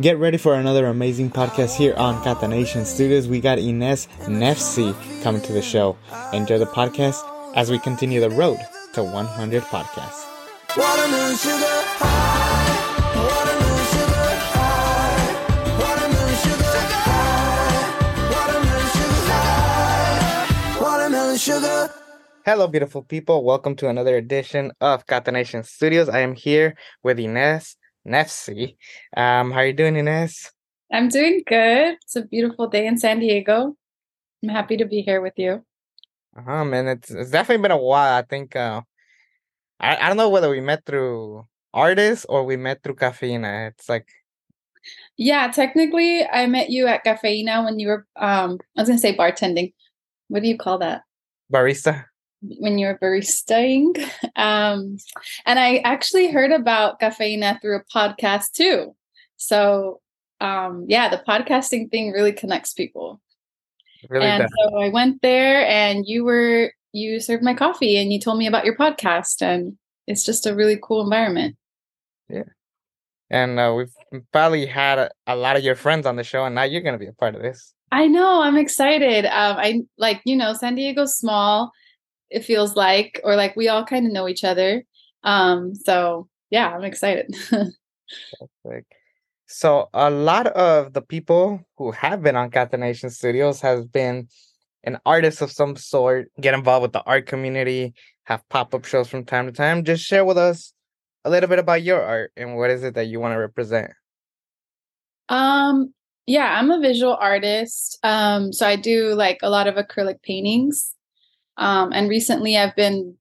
Get ready for another amazing podcast here on Catanation Studios. We got Ines Nefzi coming to the show. Enjoy the podcast as we continue the road to 100 podcasts. Watermelon sugar high. Watermelon sugar high. Watermelon sugar high. Watermelon sugar sugar. Hello, beautiful people. Welcome to another edition of Catanation Studios. I am here with Ines Nefzi. Um, how are you doing, Ines? I'm doing good. It's a beautiful day in San Diego. I'm happy to be here with you. Uh-huh, man. It's, it's definitely been a while. I think uh, I, I don't know whether we met through artists or we met through Cafeína. It's like Yeah, technically, I met you at Cafeína when you were, um, I was going to say bartending. What do you call that? barista. When you were baristaing. Um, and I actually heard about Cafeína through a podcast too. So, um, yeah, the podcasting thing really connects people. Really and does. so I went there and you were, you served my coffee and you told me about your podcast. And it's just a really cool environment. Yeah. And uh, we've probably had a, a lot of your friends on the show, and now you're going to be a part of this. I know. I'm excited. Um, I like you know San Diego's small. It feels like, or like we all kind of know each other. Um, so yeah, I'm excited. Like, so a lot of the people who have been on Catanation Studios has been an artist of some sort, get involved with the art community, have pop-up shows from time to time. Just share with us a little bit about your art and what is it that you want to represent. um, yeah, I'm a visual artist. Um, so I do like a lot of acrylic paintings. Um, and recently I've been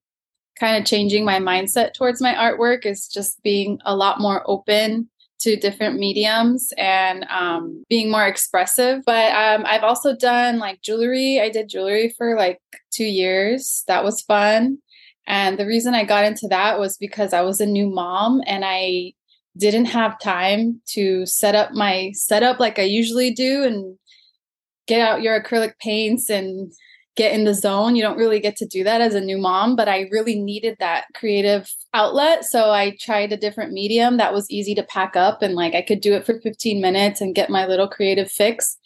kind of changing my mindset towards my artwork is just being a lot more open to different mediums and um, being more expressive. But um, I've also done like jewelry. I did jewelry for like two years. That was fun. And the reason I got into that was because I was a new mom and I didn't have time to set up my setup like I usually do and get out your acrylic paints and get in the zone. You don't really get to do that as a new mom, but I really needed that creative outlet. So I tried a different medium that was easy to pack up and like I could do it for 15 minutes and get my little creative fix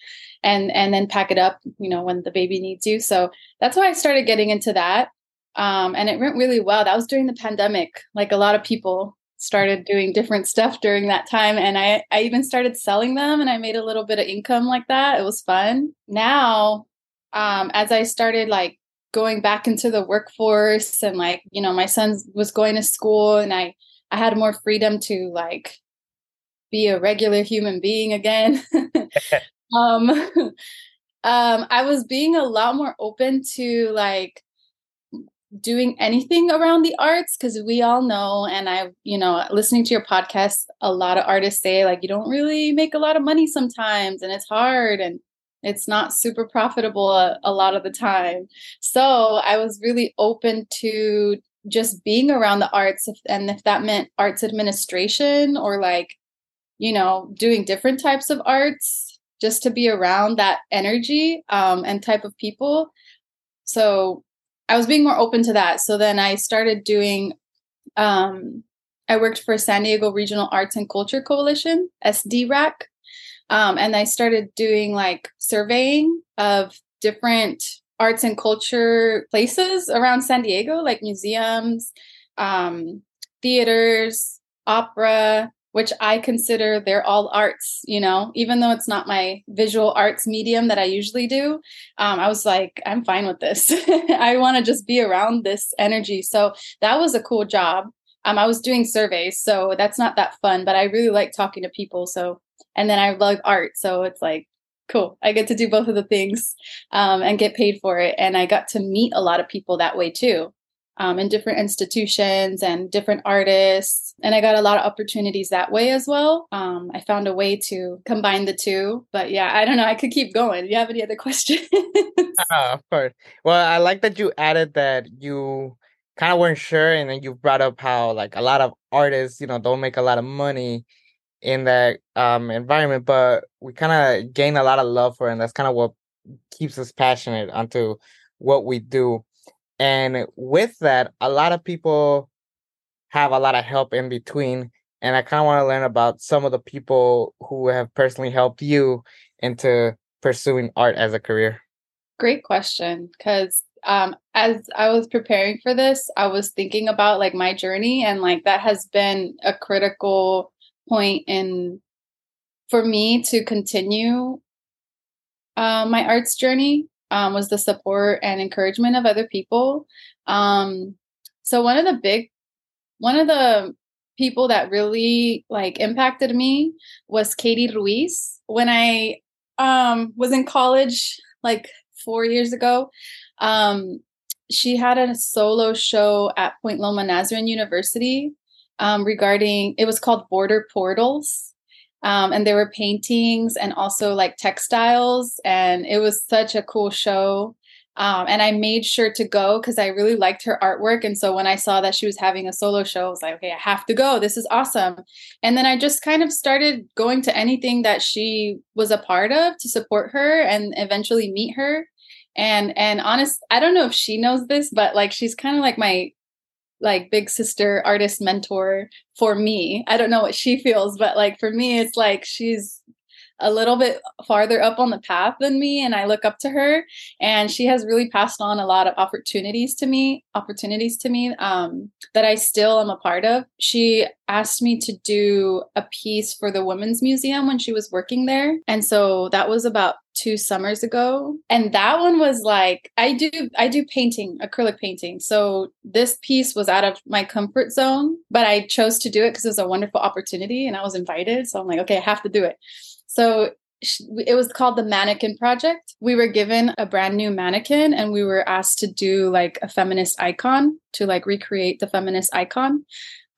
and and then pack it up, you know, when the baby needs you. So that's why I started getting into that. Um, and it went really well. That was during the pandemic. Like a lot of people started doing different stuff during that time and I I even started selling them and I made a little bit of income like that. It was fun. Now um, as I started like going back into the workforce and like you know my son was going to school and I I had more freedom to like be a regular human being again. um, um, I was being a lot more open to like doing anything around the arts because we all know and i you know listening to your podcast a lot of artists say like you don't really make a lot of money sometimes and it's hard and it's not super profitable a, a lot of the time. So i was really open to just being around the arts if, and if that meant arts administration or like you know doing different types of arts just to be around that energy um, and type of people. So i was being more open to that. So then i started doing um, i worked for san diego regional arts and culture coalition SDRACC um, and I started doing like surveying of different arts and culture places around San Diego, like museums, um, theaters, opera, which I consider they're all arts, you know, even though it's not my visual arts medium that I usually do. Um, I was like, I'm fine with this. I want to just be around this energy. So that was a cool job. Um, I was doing surveys, so that's not that fun, but I really like talking to people. So and then I love art. So it's like, cool. I get to do both of the things um, and get paid for it. And I got to meet a lot of people that way too, um, in different institutions and different artists. And I got a lot of opportunities that way as well. Um, I found a way to combine the two. But yeah, I don't know. I could keep going. Do you have any other questions? Ah, of course. Well, I like that you added that you kind of weren't sure, and then you brought up how like a lot of artists, you know, don't make a lot of money in that um environment, but we kind of gain a lot of love for it, and that's kind of what keeps us passionate onto what we do. And with that, a lot of people have a lot of help in between and I kind of want to learn about some of the people who have personally helped you into pursuing art as a career. Great question. Because um, as I was preparing for this, I was thinking about like my journey, and like that has been a critical point in for me to continue uh, my arts journey um, was the support and encouragement of other people. Um, so one of the big, one of the people that really like impacted me was Katie Ruiz. When I um, was in college, like four years ago, um, she had a solo show at Point Loma Nazarene University um, regarding, it was called Border Portals. Um, and there were paintings and also like textiles and it was such a cool show. Um, and i made sure to go because i really liked her artwork. And so when i saw that she was having a solo show i was like okay i have to go. This is awesome. And then i just kind of started going to anything that she was a part of to support her and eventually meet her. And and honest i don't know if she knows this but like she's kind of like my like big sister artist mentor for me. I don't know what she feels, but like for me, it's like she's a little bit farther up on the path than me and I look up to her and she has really passed on a lot of opportunities to me opportunities to me um, that I still am a part of. She asked me to do a piece for the women's museum when she was working there and so that was about two summers ago and that one was like i do i do painting acrylic painting so this piece was out of my comfort zone but i chose to do it because it was a wonderful opportunity and i was invited so i'm like okay i have to do it so it was called the Mannequin Project. We were given a brand new mannequin and we were asked to do like a feminist icon to like recreate the feminist icon.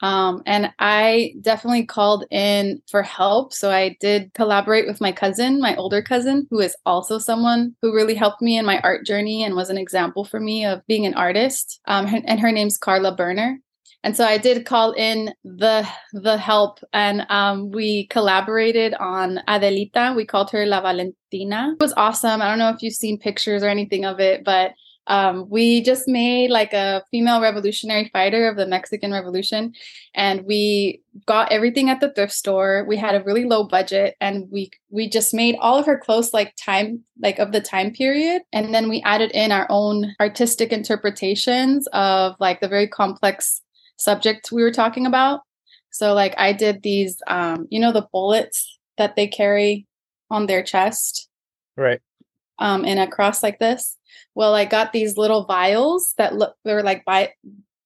Um, and I definitely called in for help. So I did collaborate with my cousin, my older cousin, who is also someone who really helped me in my art journey and was an example for me of being an artist. Um, and her name's Carla Berner and so I did call in the the help, and um, we collaborated on Adelita. We called her La Valentina. It was awesome. I don't know if you've seen pictures or anything of it, but um, we just made like a female revolutionary fighter of the Mexican Revolution, and we got everything at the thrift store. We had a really low budget, and we we just made all of her clothes like time like of the time period, and then we added in our own artistic interpretations of like the very complex subject we were talking about. So like I did these um you know the bullets that they carry on their chest. Right. Um in a cross like this. Well, I got these little vials that look they were like by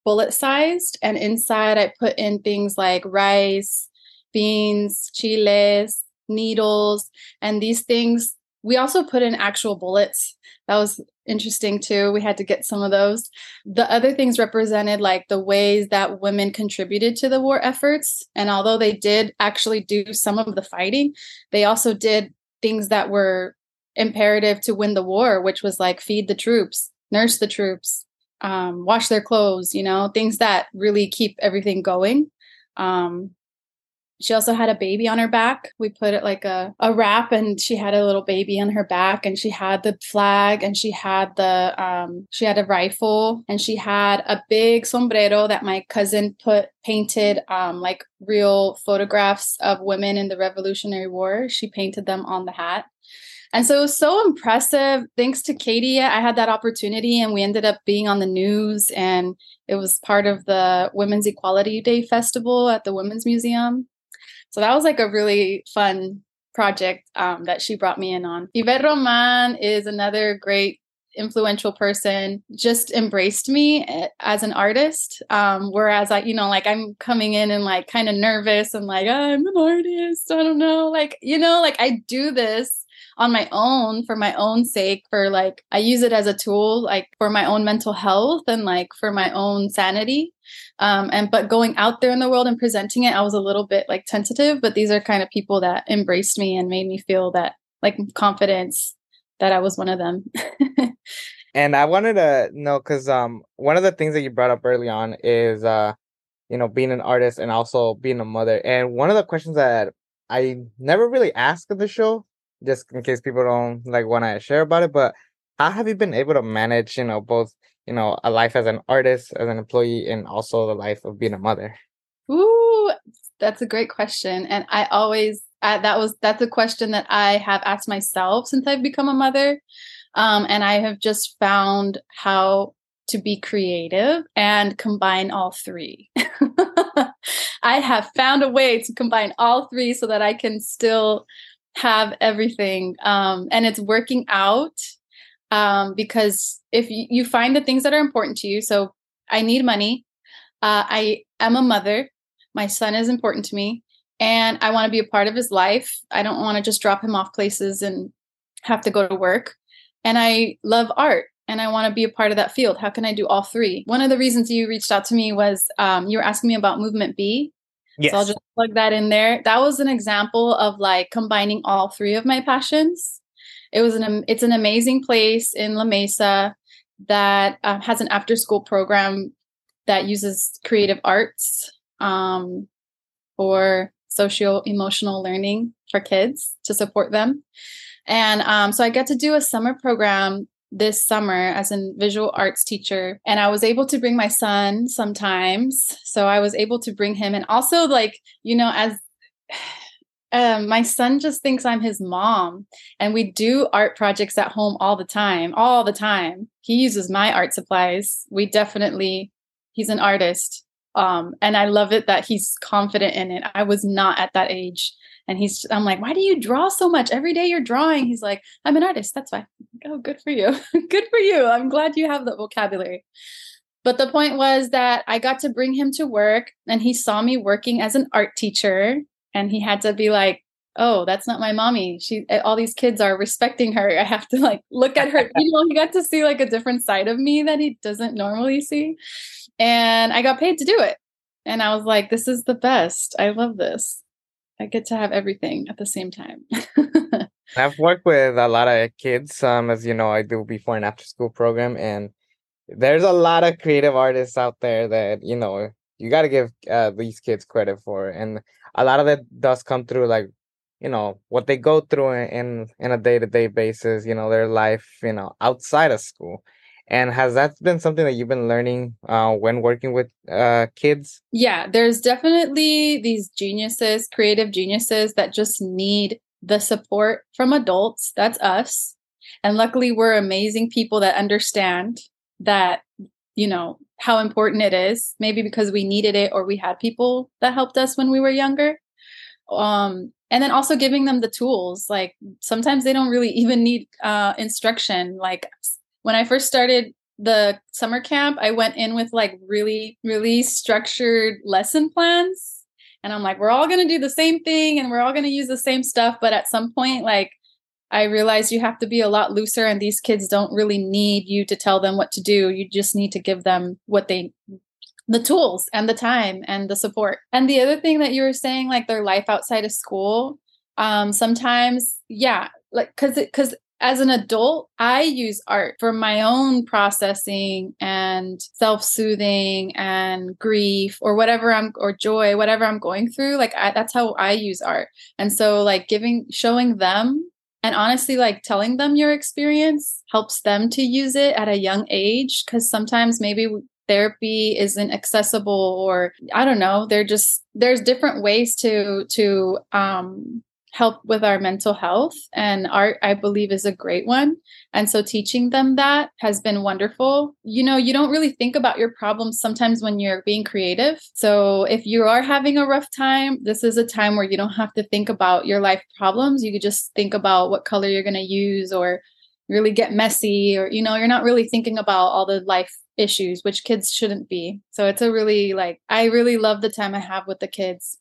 bullet sized and inside I put in things like rice, beans, chiles, needles, and these things we also put in actual bullets. That was interesting too. We had to get some of those. The other things represented like the ways that women contributed to the war efforts. And although they did actually do some of the fighting, they also did things that were imperative to win the war, which was like feed the troops, nurse the troops, um, wash their clothes, you know, things that really keep everything going. Um, she also had a baby on her back. We put it like a, a wrap and she had a little baby on her back and she had the flag and she had the um she had a rifle and she had a big sombrero that my cousin put painted um like real photographs of women in the Revolutionary War. She painted them on the hat. And so it was so impressive. Thanks to Katie, I had that opportunity and we ended up being on the news and it was part of the Women's Equality Day Festival at the Women's Museum. So that was like a really fun project um, that she brought me in on. Yvette Roman is another great influential person just embraced me eh, as an artist um whereas i you know like i'm coming in and like kind of nervous and like i'm an artist i don't know like you know like i do this on my own for my own sake for like i use it as a tool like for my own mental health and like for my own sanity. Um, and but going out there in the world and presenting it i was a little bit like tentative but these are kind of people that embraced me and made me feel that like confidence that i was one of them. And i wanted to know because um one of the things that you brought up early on is uh you know being an artist and also being a mother. And one of the questions that i never really asked of the show just in case people don't like want to share about it but how have you been able to manage you know both you know a life as an artist as an employee and also the life of being a mother Ooh, that's a great question, and I always I, that was that's a question that I have asked myself since I've become a mother, um, and I have just found how to be creative and combine all three. I have found a way to combine all three so that I can still have everything, um, and it's working out um, because if you, you find the things that are important to you, so I need money, uh, I am a mother, my son is important to me, and I want to be a part of his life. I don't want to just drop him off places and have to go to work. And I love art and I want to be a part of that field. How can I do all three? One of the reasons you reached out to me was um, you were asking me about Movement BE. Yes. So I'll just plug that in there. That was an example of like combining all three of my passions. It was an it's an amazing place in La Mesa that uh, has an after school program that uses creative arts um, for social emotional learning for kids to support them. And um, so I get to do a summer program this summer as a visual arts teacher and i was able to bring my son sometimes. So i was able to bring him and also like you know as um, my son just thinks i'm his mom and we do art projects at home all the time all the time. He uses my art supplies. We definitely he's an artist um, and i love it that he's confident in it. I was not at that age and he's i'm like why do you draw so much? Every day you're drawing. He's like i'm an artist that's why. Oh good for you. Good for you. I'm glad you have the vocabulary. But the point was that i got to bring him to work and he saw me working as an art teacher and he had to be like oh that's not my mommy. She eh, all these kids are respecting her. I have to like look at her. You know he got to see like a different side of me that he doesn't normally see. And i got paid to do it. And i was like this is the best. I love this I get to have everything at the same time. I've worked with a lot of kids, um, as you know, I do before and after school program, and there's a lot of creative artists out there that you know you got to give uh, these kids credit for, and a lot of it does come through like you know what they go through in in a day to day basis, you know their life, you know outside of school, and has that been something that you've been learning uh, when working with uh, kids? Yeah, there's definitely these geniuses, creative geniuses that just need the support from adults. That's us. And luckily, we're amazing people that understand that, you know, how important it is, maybe because we needed it or we had people that helped us when we were younger. Um, and then also giving them the tools. Like sometimes they don't really even need uh, instruction. Like when I first started the summer camp, I went in with like really, really structured lesson plans. And I'm like, we're all going to do the same thing and we're all going to use the same stuff. But at some point, like, I realized you have to be a lot looser, and these kids don't really need you to tell them what to do. You just need to give them what they the tools and the time and the support. And the other thing that you were saying, like their life outside of school, um, sometimes, yeah, like because it because as an adult, I use art for my own processing and self soothing and grief or whatever I'm, or joy, whatever I'm going through. Like, I, that's how I use art. And so, like, giving, showing them and honestly, like telling them your experience helps them to use it at a young age. Cause sometimes maybe therapy isn't accessible or i don't know they're just there's different ways to to um help with our mental health and art i believe is a great one. And so teaching them that has been wonderful. You know you don't really think about your problems sometimes when you're being creative. So if you are having a rough time this is a time where you don't have to think about your life problems. You could just think about what color you're going to use or really get messy or you know you're not really thinking about all the life issues which kids shouldn't be. So it's a really like i really love the time i have with the kids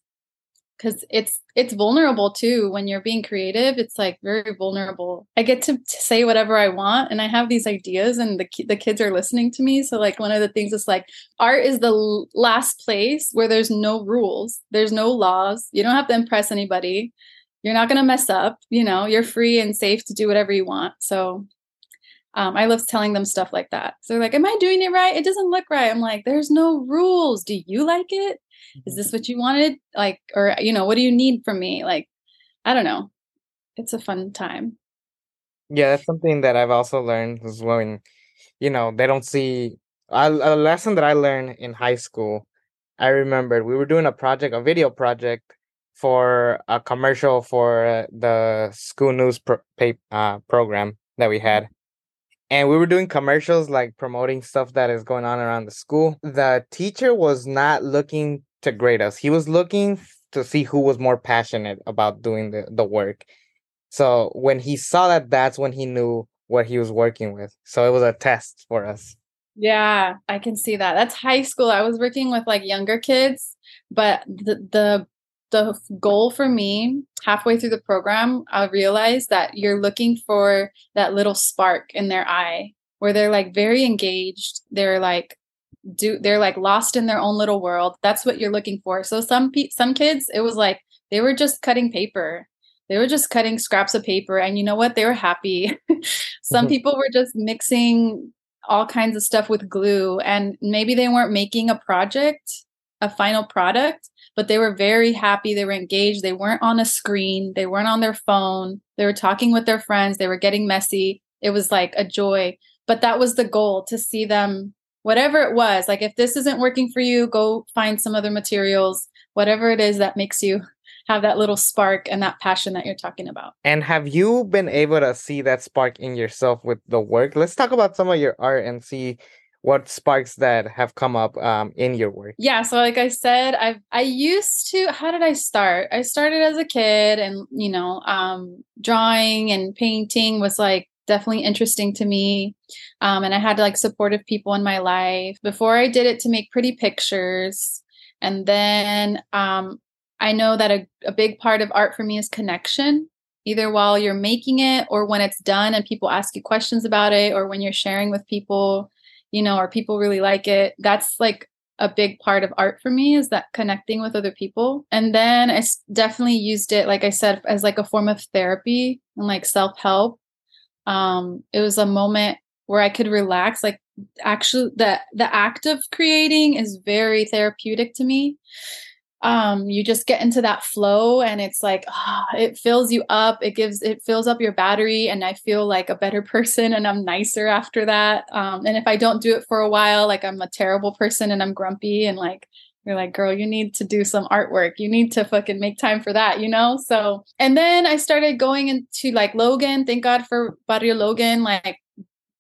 because it's it's vulnerable too when you're being creative it's like very vulnerable i get to, to, say whatever i want and i have these ideas and the, the kids are listening to me so like one of the things is like art is the last place where there's no rules there's no laws you don't have to impress anybody you're not going to mess up you know you're free and safe to do whatever you want so um, I love telling them stuff like that. So they're like, Am I doing it right? It doesn't look right. I'm like, There's no rules. Do you like it? Is this what you wanted? Like or you know what do you need from me? Like i don't know. It's a fun time. Yeah that's something that i've also learned is when you know they don't see a, a lesson that i learned in high school I remembered we were doing a project, a video project for a commercial for the school news pro- pay, uh, program that we had. And we were doing commercials like promoting stuff that is going on around the school. The teacher was not looking to grade us. He was looking to see who was more passionate about doing the, the work. So when he saw that, that's when he knew what he was working with. So it was a test for us. Yeah, I can see that. That's high school. I was working with like younger kids, but the the the goal for me halfway through the program, I realized that you're looking for that little spark in their eye where they're like very engaged. They're like do they're like lost in their own little world. That's what you're looking for. So some pe- some kids, it was like they were just cutting paper. They were just cutting scraps of paper and you know what? They were happy. some mm-hmm. people were just mixing all kinds of stuff with glue and maybe they weren't making a project, a final product, but they were very happy. They were engaged. They weren't on a screen. They weren't on their phone. They were talking with their friends. They were getting messy. It was like a joy. But that was the goal to see them, whatever it was. Like, if this isn't working for you, go find some other materials, whatever it is that makes you have that little spark and that passion that you're talking about. And have you been able to see that spark in yourself with the work? Let's talk about some of your art and see what sparks that have come up um, in your work. Yeah, so like I said, I I used to. How did I start? I started as a kid, and you know, um, drawing and painting was like definitely interesting to me. Um, and I had like supportive people in my life. Before I did it to make pretty pictures, and then um, I know that a, a big part of art for me is connection, either while you're making it or when it's done and people ask you questions about it, or when you're sharing with people, you know, or people really like it. That's like a big part of art for me is that connecting with other people. And then I definitely used it, like I said, as like a form of therapy and like self help. Um, it was a moment where I could relax. Like actually, the the act of creating is very therapeutic to me um you just get into that flow and it's like oh, it fills you up. It gives it fills up your battery and i feel like a better person and i'm nicer after that. Um and if i don't do it for a while like i'm a terrible person and i'm grumpy and like you're like girl you need to do some artwork. You need to fucking make time for that you know? So and then i started going into like logan. Thank god for barrio logan. Like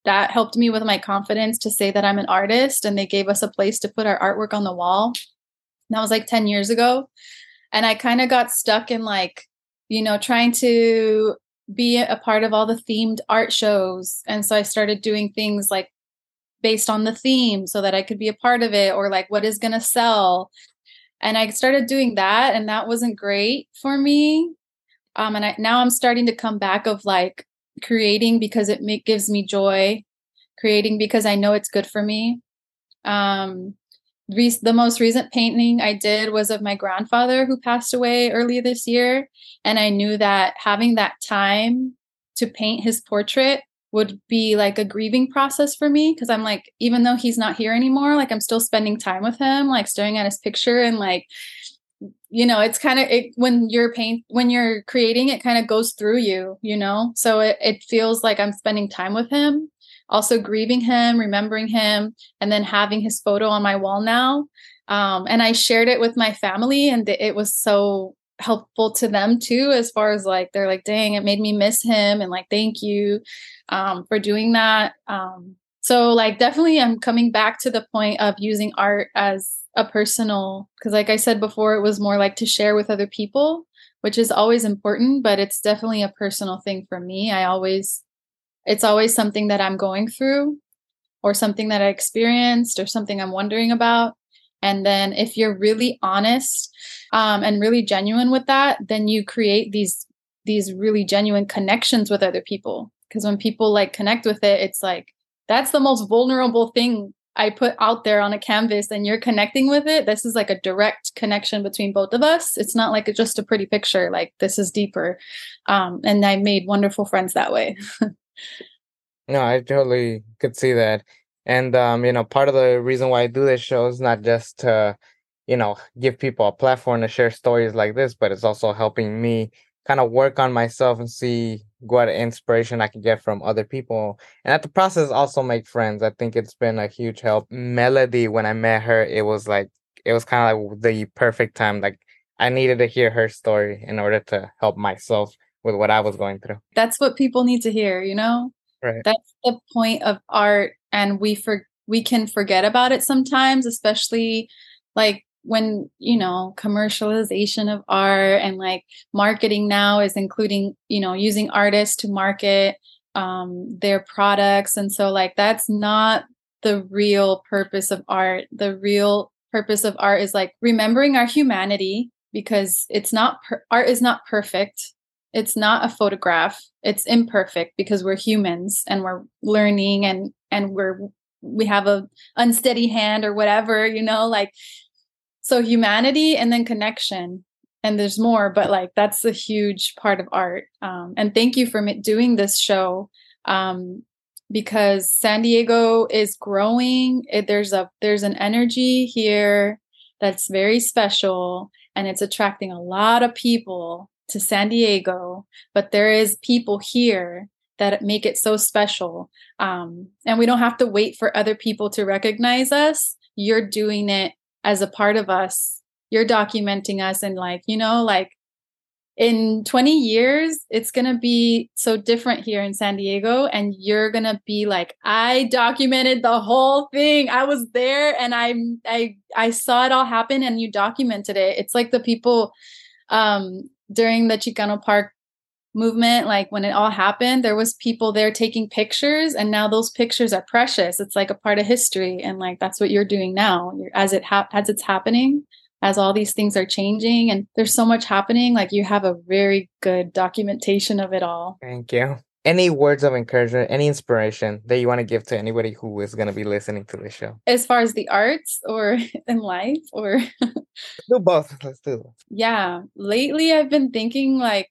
that helped me with my confidence to say that i'm an artist and they gave us a place to put our artwork on the wall that was like 10 years ago. And I kind of got stuck in like, you know, trying to be a part of all the themed art shows. And so I started doing things like based on the theme so that I could be a part of it or like what is going to sell. And I started doing that and that wasn't great for me. Um, and I, now I'm starting to come back of like creating because it make, gives me joy, creating because I know it's good for me. Um, re- the most recent painting I did was of my grandfather who passed away early this year. And I knew that having that time to paint his portrait would be like a grieving process for me because I'm like, even though he's not here anymore, like I'm still spending time with him, like staring at his picture and like, you know, it's kind of it when you're paint when you're creating, it kind of goes through you, you know. So it, it feels like I'm spending time with him also grieving him, remembering him, and then having his photo on my wall now. Um, and I shared it with my family, and it was so helpful to them too, as far as like, they're like, dang, it made me miss him, and like, thank you um, for doing that. Um, so, like, definitely, I'm coming back to the point of using art as a personal, because, like I said before, it was more like to share with other people, which is always important, but it's definitely a personal thing for me. I always it's always something that I'm going through or something that I experienced or something I'm wondering about. And then if you're really honest um, and really genuine with that, then you create these these really genuine connections with other people. Because when people like connect with it, it's like that's the most vulnerable thing I put out there on a canvas and you're connecting with it. This is like a direct connection between both of us. It's not like just a pretty picture. Like this is deeper. Um, and I made wonderful friends that way. No, I totally could see that. And um, you know, part of the reason why I do this show is not just to, you know, give people a platform to share stories like this, but it's also helping me kind of work on myself and see what inspiration I can get from other people. And at the process also make friends. I think it's been a huge help. Melody, when I met her, it was like it was kind of like the perfect time. Like I needed to hear her story in order to help myself with what I was going through. That's what people need to hear, you know? Right. That's the point of art and we for we can forget about it sometimes, especially like when, you know, commercialization of art and like marketing now is including, you know, using artists to market um their products and so like that's not the real purpose of art. The real purpose of art is like remembering our humanity because it's not per- art is not perfect it's not a photograph. It's imperfect because we're humans and we're learning and and we're we have a unsteady hand or whatever you know like so humanity and then connection. And there's more but like that's a huge part of art. Um, and thank you for doing this show um, because san diego is growing. It, there's a there's an energy here that's very special and it's attracting a lot of people to San Diego, but there is people here that make it so special. Um, and we don't have to wait for other people to recognize us. You're doing it as a part of us. You're documenting us and like, you know, like in 20 years it's going to be so different here in San Diego and you're going to be like I documented the whole thing I was there and I I I saw it all happen and you documented it it's like the people um during the Chicano Park movement like when it all happened there was people there taking pictures and now those pictures are precious. It's like a part of history and like that's what you're doing now. You're, as it ha- as it's happening as all these things are changing and there's so much happening like you have a very good documentation of it all. Thank you any words of encouragement any inspiration that you want to give to anybody who is going to be listening to the show? As far as the arts or in life or do both let's do it yeah lately i've been thinking like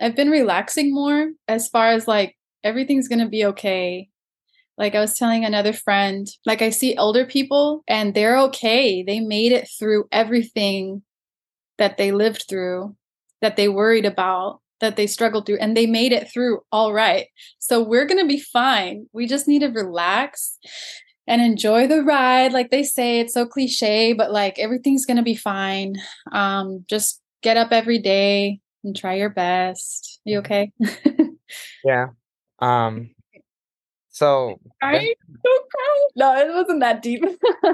i've been relaxing more as far as like everything's going to be okay. Like I was telling another friend, like I see older people and they're okay. They made it through everything that they lived through, that they worried about, that they struggled through, and they made it through all right. So we're going to be fine. We just need to relax and enjoy the ride. Like they say, it's so cliche, but like everything's going to be fine. Um, just get up every day and try your best. You okay? yeah. Um, so I don't cry. No, it wasn't that deep.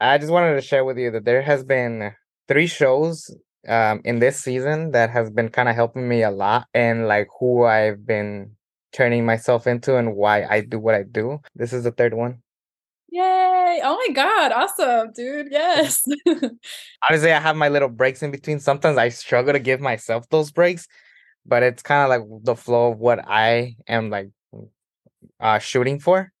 I just wanted to share with you that there has been three shows um in this season that has been kind of helping me a lot and like who I've been turning myself into and why I do what I do. This is the third one. Yay! Oh my god, awesome, dude. Yes. Honestly, I have my little breaks in between. Sometimes I struggle to give myself those breaks, but it's kind of like the flow of what I am like uh, shooting for.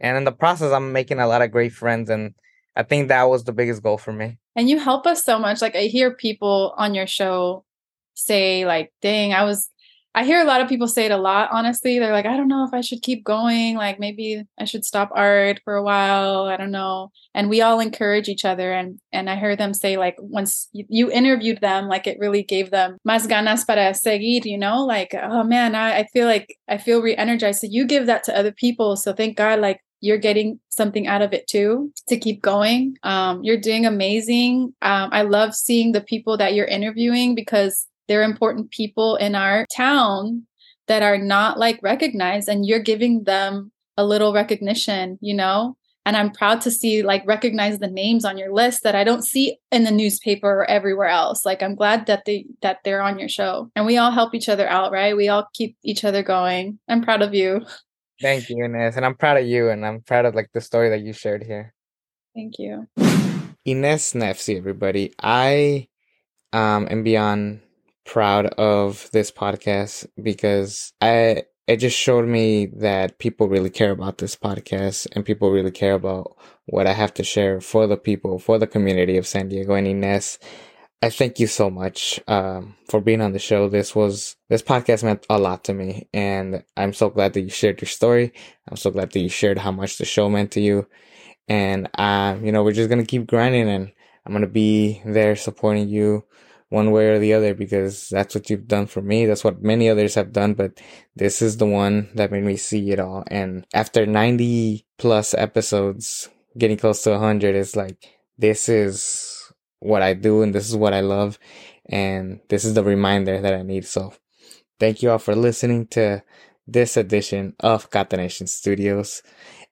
And in the process, I'm making a lot of great friends. And I think that was the biggest goal for me. And you help us so much. Like I hear people on your show say, like, dang, I was I hear a lot of people say it a lot, honestly. They're like, I don't know if I should keep going. Like, maybe I should stop art for a while. I don't know. And we all encourage each other. And, and I heard them say, like, once you, interviewed them, like, it really gave them más ganas para seguir, you know? Like, oh man, I, I feel like I feel re energized. So you give that to other people. So thank God, like, you're getting something out of it too to keep going. Um, you're doing amazing. Um, I love seeing the people that you're interviewing because they're important people in our town that are not like recognized and you're giving them a little recognition you know? And i'm proud to see like recognize the names on your list that i don't see in the newspaper or everywhere else. Like i'm glad that they that they're on your show. And we all help each other out right? We all keep each other going. I'm proud of you thank you Ines and i'm proud of you and i'm proud of like the story that you shared here. Thank you. Ines Nefzi everybody. I um am beyond proud of this podcast because I it just showed me that people really care about this podcast and people really care about what I have to share for the people, for the community of San Diego. And Ines. I thank you so much um, for being on the show. This was this podcast meant a lot to me, and I'm so glad that you shared your story. I'm so glad that you shared how much the show meant to you, and um, you know we're just gonna keep grinding, and I'm gonna be there supporting you one way or the other because that's what you've done for me. That's what many others have done, but this is the one that made me see it all. And after 90 plus episodes, getting close to 100 is like, this is what I do and this is what I love. And this is the reminder that I need. So thank you all for listening to this edition of Catanation Studios.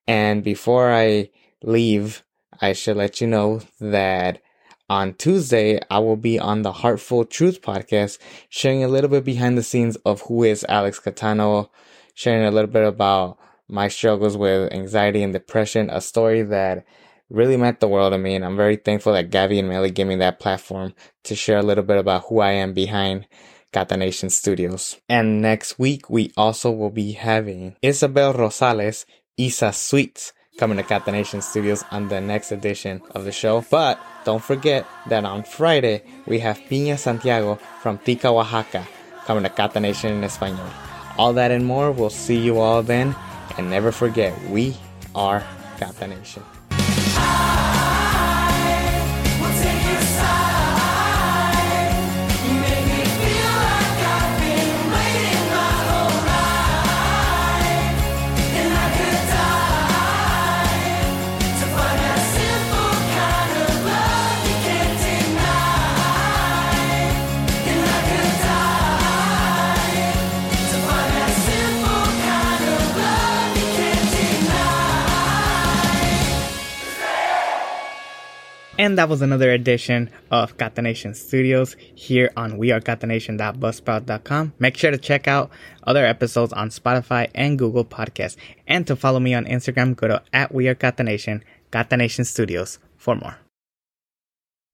And before I leave, I should let you know that on Tuesday, I will be on the Heartful Truth podcast, sharing a little bit behind the scenes of who is Alex Catano, sharing a little bit about my struggles with anxiety and depression, a story that really meant the world to me. And I'm very thankful that Gabby and Melly gave me that platform to share a little bit about who I am behind Catanation Studios. And next week, we also will be having Isabel Rosales, Isa Sweets, coming to Catanation Studios on the next edition of the show. But don't forget that on Friday, we have Piña Santiago from Tica, Oaxaca, coming to Catanation in Espanol. All that and more, we'll see you all then. And never forget, we are Catanation. And that was another edition of Catanation Studios here on wearecatanation.buzzsprout.com. Make sure to check out other episodes on Spotify and Google Podcasts. And to follow me on Instagram, go to at wearecatanation, Catanation Studios for more.